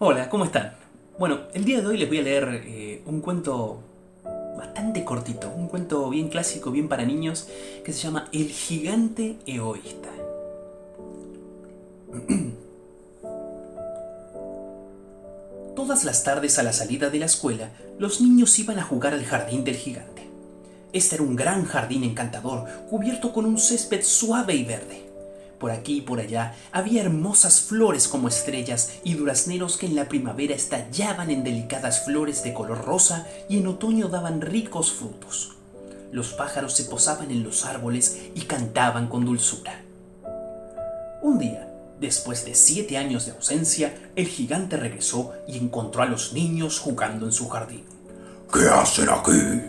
Hola, ¿cómo están? Bueno, el día de hoy les voy a leer eh, un cuento bastante cortito, un cuento bien clásico, bien para niños, que se llama El gigante egoísta. Todas las tardes a la salida de la escuela, los niños iban a jugar al jardín del gigante. Este era un gran jardín encantador, cubierto con un césped suave y verde. Por aquí y por allá había hermosas flores como estrellas y durazneros que en la primavera estallaban en delicadas flores de color rosa y en otoño daban ricos frutos. Los pájaros se posaban en los árboles y cantaban con dulzura. Un día, después de siete años de ausencia, el gigante regresó y encontró a los niños jugando en su jardín. ¿Qué hacen aquí?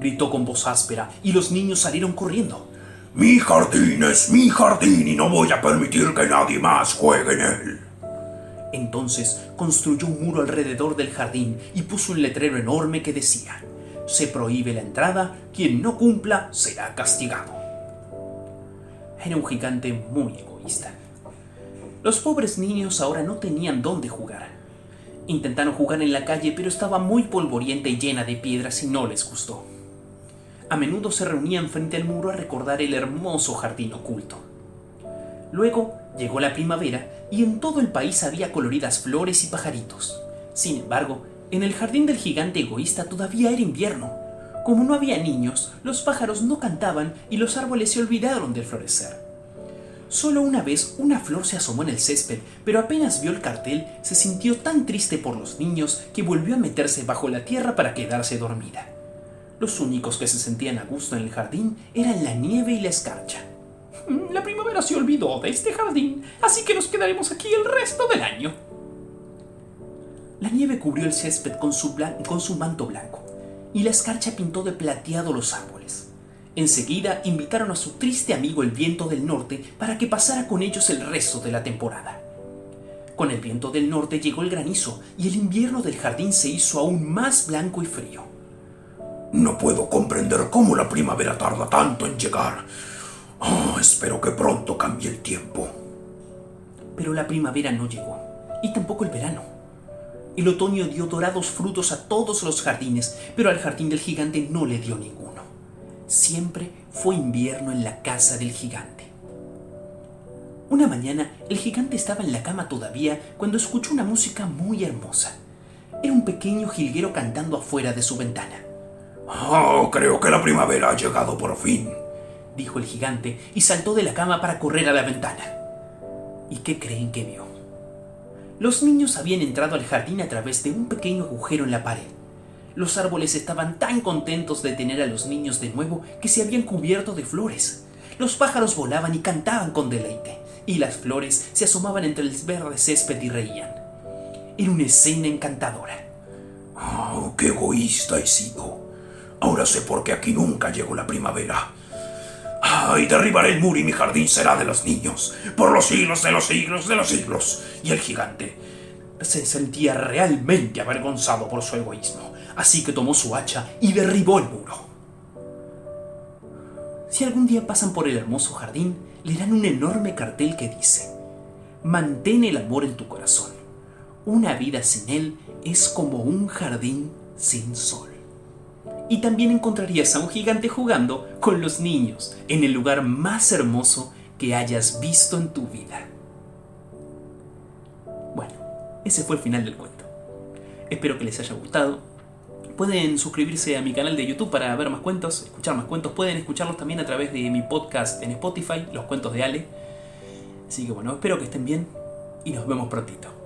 gritó con voz áspera y los niños salieron corriendo. Mi jardín es mi jardín y no voy a permitir que nadie más juegue en él. Entonces construyó un muro alrededor del jardín y puso un letrero enorme que decía, se prohíbe la entrada, quien no cumpla será castigado. Era un gigante muy egoísta. Los pobres niños ahora no tenían dónde jugar. Intentaron jugar en la calle, pero estaba muy polvorienta y llena de piedras y no les gustó a menudo se reunían frente al muro a recordar el hermoso jardín oculto. Luego llegó la primavera y en todo el país había coloridas flores y pajaritos. Sin embargo, en el jardín del gigante egoísta todavía era invierno. Como no había niños, los pájaros no cantaban y los árboles se olvidaron de florecer. Solo una vez una flor se asomó en el césped, pero apenas vio el cartel se sintió tan triste por los niños que volvió a meterse bajo la tierra para quedarse dormida. Los únicos que se sentían a gusto en el jardín eran la nieve y la escarcha. Mm, la primavera se olvidó de este jardín, así que nos quedaremos aquí el resto del año. La nieve cubrió el césped con su, con su manto blanco, y la escarcha pintó de plateado los árboles. Enseguida invitaron a su triste amigo el viento del norte para que pasara con ellos el resto de la temporada. Con el viento del norte llegó el granizo y el invierno del jardín se hizo aún más blanco y frío. No puedo comprender cómo la primavera tarda tanto en llegar. Oh, espero que pronto cambie el tiempo. Pero la primavera no llegó, y tampoco el verano. El otoño dio dorados frutos a todos los jardines, pero al jardín del gigante no le dio ninguno. Siempre fue invierno en la casa del gigante. Una mañana el gigante estaba en la cama todavía cuando escuchó una música muy hermosa. Era un pequeño jilguero cantando afuera de su ventana. Oh, creo que la primavera ha llegado por fin, dijo el gigante y saltó de la cama para correr a la ventana. ¿Y qué creen que vio? Los niños habían entrado al jardín a través de un pequeño agujero en la pared. Los árboles estaban tan contentos de tener a los niños de nuevo que se habían cubierto de flores. Los pájaros volaban y cantaban con deleite, y las flores se asomaban entre el verde césped y reían. Era una escena encantadora. ¡Oh, qué egoísta he sido! Ahora sé por qué aquí nunca llegó la primavera. ¡Ay! Derribaré el muro y mi jardín será de los niños, por los siglos de los siglos de los siglos. Y el gigante se sentía realmente avergonzado por su egoísmo, así que tomó su hacha y derribó el muro. Si algún día pasan por el hermoso jardín, dan un enorme cartel que dice, Mantén el amor en tu corazón. Una vida sin él es como un jardín sin sol y también encontrarías a un gigante jugando con los niños en el lugar más hermoso que hayas visto en tu vida. Bueno, ese fue el final del cuento. Espero que les haya gustado. Pueden suscribirse a mi canal de YouTube para ver más cuentos, escuchar más cuentos. Pueden escucharlos también a través de mi podcast en Spotify, Los Cuentos de Ale. Así que bueno, espero que estén bien y nos vemos prontito.